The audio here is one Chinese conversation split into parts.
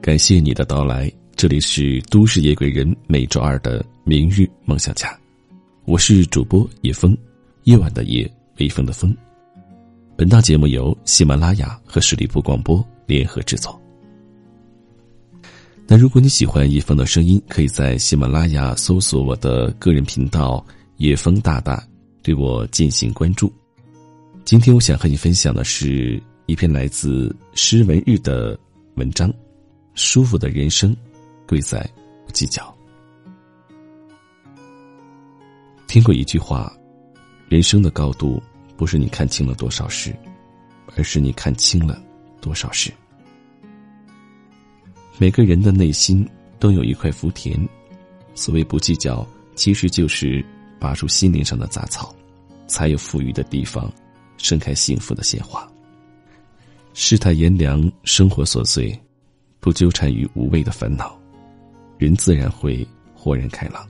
感谢你的到来，这里是都市夜归人每周二的明日梦想家，我是主播叶枫，夜晚的夜，微风的风。本档节目由喜马拉雅和十里铺广播联合制作。那如果你喜欢叶枫的声音，可以在喜马拉雅搜索我的个人频道“叶枫大大”，对我进行关注。今天我想和你分享的是一篇来自诗文日的文章。舒服的人生，贵在不计较。听过一句话：人生的高度不是你看清了多少事，而是你看清了多少事。每个人的内心都有一块福田，所谓不计较，其实就是拔出心灵上的杂草，才有富裕的地方，盛开幸福的鲜花。世态炎凉，生活琐碎。不纠缠于无谓的烦恼，人自然会豁然开朗。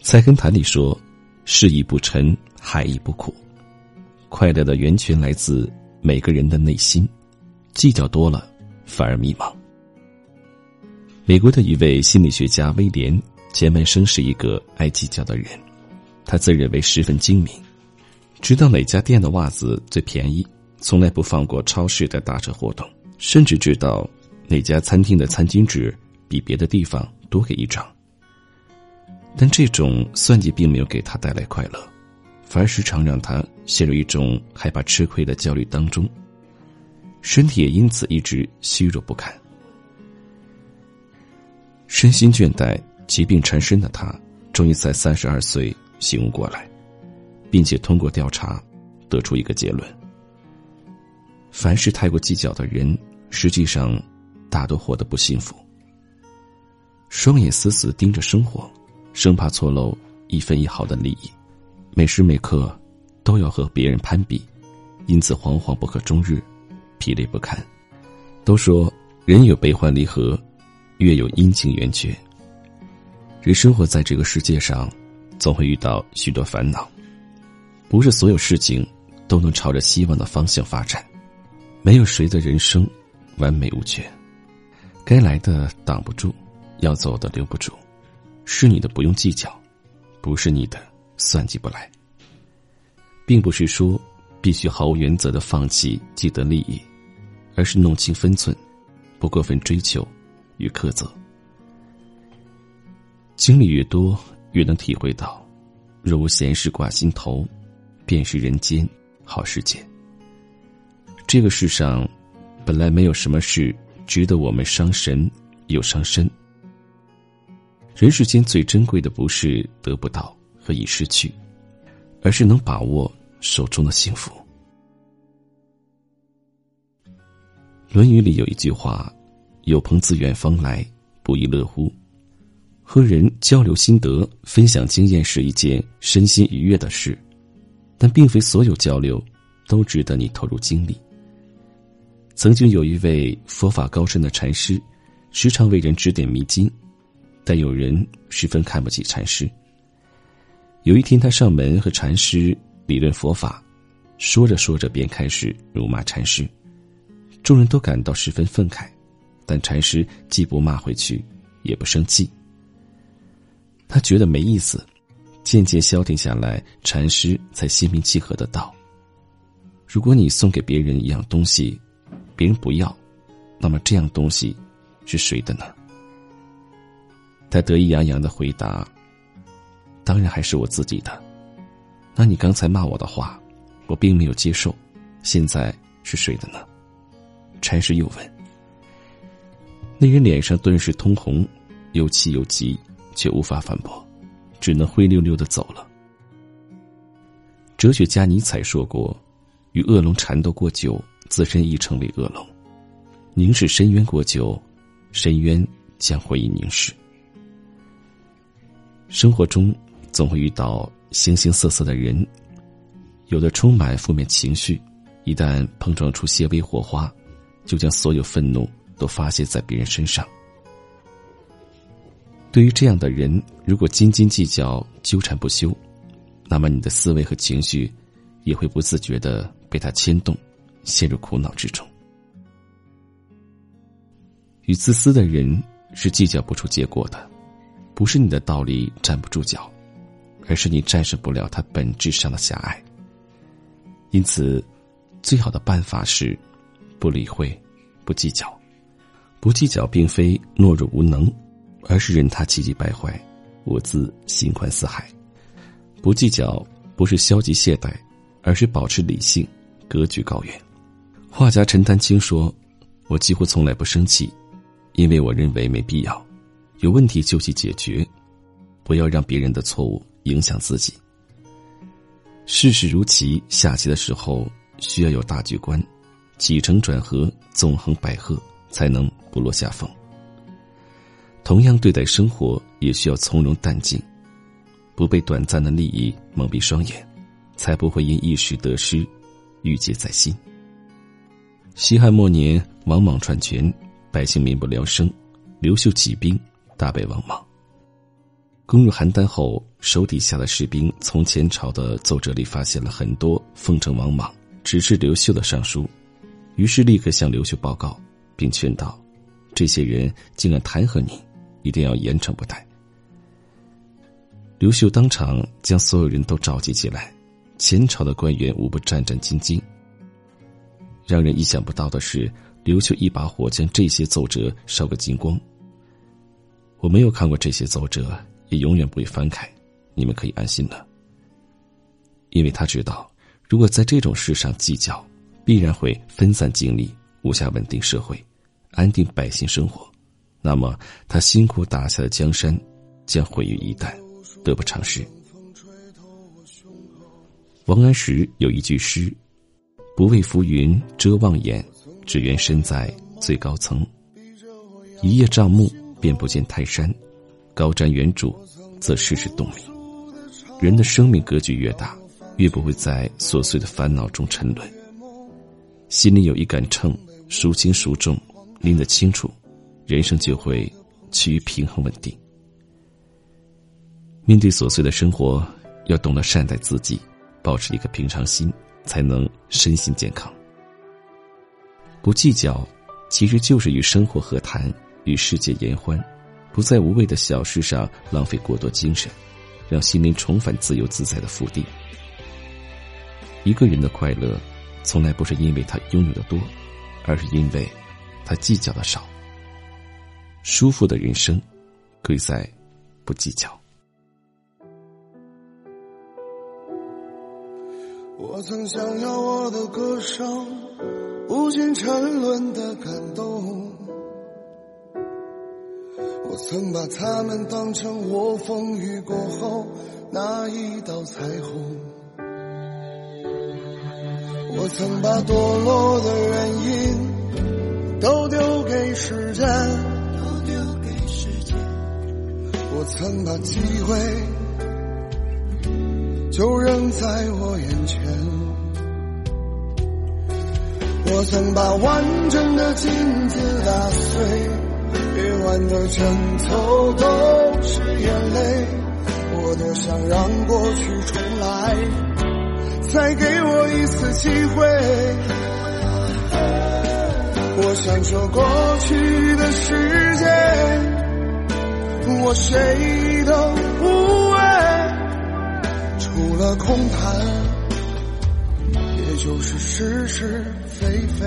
菜根谭里说：“事亦不沉，海亦不苦。”快乐的源泉来自每个人的内心，计较多了反而迷茫。美国的一位心理学家威廉前半生是一个爱计较的人，他自认为十分精明，知道哪家店的袜子最便宜，从来不放过超市的打折活动。甚至知道哪家餐厅的餐巾纸比别的地方多给一张，但这种算计并没有给他带来快乐，反而时常让他陷入一种害怕吃亏的焦虑当中，身体也因此一直虚弱不堪。身心倦怠、疾病缠身的他，终于在三十二岁醒悟过来，并且通过调查得出一个结论。凡是太过计较的人，实际上大多活得不幸福。双眼死死盯着生活，生怕错漏一分一毫的利益，每时每刻都要和别人攀比，因此惶惶不可终日，疲累不堪。都说人有悲欢离合，月有阴晴圆缺。人生活在这个世界上，总会遇到许多烦恼，不是所有事情都能朝着希望的方向发展。没有谁的人生完美无缺，该来的挡不住，要走的留不住，是你的不用计较，不是你的算计不来。并不是说必须毫无原则的放弃既得利益，而是弄清分寸，不过分追求与苛责。经历越多，越能体会到，若无闲事挂心头，便是人间好世界。这个世上，本来没有什么事值得我们伤神又伤身。人世间最珍贵的不是得不到和已失去，而是能把握手中的幸福。《论语》里有一句话：“有朋自远方来，不亦乐乎？”和人交流心得、分享经验是一件身心愉悦的事，但并非所有交流都值得你投入精力。曾经有一位佛法高深的禅师，时常为人指点迷津，但有人十分看不起禅师。有一天，他上门和禅师理论佛法，说着说着便开始辱骂禅师，众人都感到十分愤慨，但禅师既不骂回去，也不生气。他觉得没意思，渐渐消停下来，禅师才心平气和的道：“如果你送给别人一样东西。”别人不要，那么这样东西是谁的呢？他得意洋洋的回答：“当然还是我自己的。”那你刚才骂我的话，我并没有接受，现在是谁的呢？禅师又问。那人脸上顿时通红，又气又急，却无法反驳，只能灰溜溜的走了。哲学家尼采说过：“与恶龙缠斗过久。”自身亦成为恶龙，凝视深渊过久，深渊将会以凝视。生活中总会遇到形形色色的人，有的充满负面情绪，一旦碰撞出些微火花，就将所有愤怒都发泄在别人身上。对于这样的人，如果斤斤计较、纠缠不休，那么你的思维和情绪也会不自觉的被他牵动，陷入苦恼之中。与自私的人是计较不出结果的，不是你的道理站不住脚，而是你战胜不了他本质上的狭隘。因此，最好的办法是不理会，不计较。不计较并非懦弱无能，而是任他气急败坏，我自心宽似海。不计较不是消极懈怠，而是保持理性，格局高远。画家陈丹青说：“我几乎从来不生气。”因为我认为没必要，有问题就去解决，不要让别人的错误影响自己。世事如棋，下棋的时候需要有大局观，起承转合，纵横捭阖，才能不落下风。同样对待生活，也需要从容淡静，不被短暂的利益蒙蔽双眼，才不会因一时得失，郁结在心。西汉末年，王莽篡权。百姓民不聊生，刘秀起兵，大败王莽。攻入邯郸后，手底下的士兵从前朝的奏折里发现了很多奉承王莽、指示刘秀的上书，于是立刻向刘秀报告，并劝道：“这些人竟敢弹劾你，一定要严惩不贷。”刘秀当场将所有人都召集起来，前朝的官员无不战战兢兢。让人意想不到的是。刘秀一把火将这些奏折烧个精光。我没有看过这些奏折，也永远不会翻开，你们可以安心了。因为他知道，如果在这种事上计较，必然会分散精力，无暇稳定社会，安定百姓生活，那么他辛苦打下的江山将毁于一旦，得不偿失。王安石有一句诗：“不畏浮云遮望眼。”只缘身在最高层，一叶障目，便不见泰山；高瞻远瞩，则世事洞明。人的生命格局越大，越不会在琐碎的烦恼中沉沦。心里有一杆秤，孰轻孰重，拎得清楚，人生就会趋于平衡稳定。面对琐碎的生活，要懂得善待自己，保持一个平常心，才能身心健康。不计较，其实就是与生活和谈，与世界言欢，不在无谓的小事上浪费过多精神，让心灵重返自由自在的腹地。一个人的快乐，从来不是因为他拥有的多，而是因为他计较的少。舒服的人生，贵在不计较。我曾想要我的歌声。无尽沉沦的感动，我曾把他们当成我风雨过后那一道彩虹。我曾把堕落的原因都丢给时间，都丢给时间。我曾把机会就扔在我眼前。我曾把完整的镜子打碎，夜晚的枕头都是眼泪。我多想让过去重来，再给我一次机会。我想说过去的时间，我谁都无畏，除了空谈，也就是是是非非。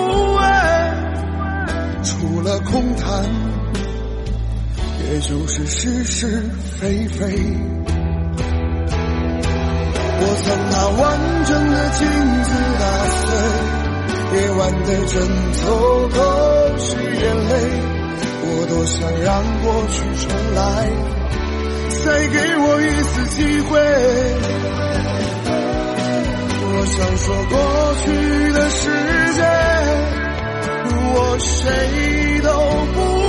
空谈。也就是是是非非。我曾把完整的镜子打碎，夜晚的枕头都是眼泪。我多想让过去重来，再给我一次机会。我想说过去的时间，我谁都不。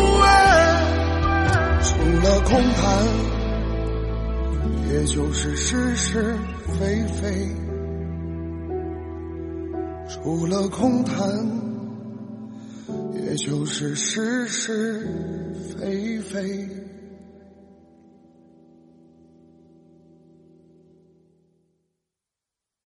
了空谈，也就是是是非非；除了空谈，也就是是是非非。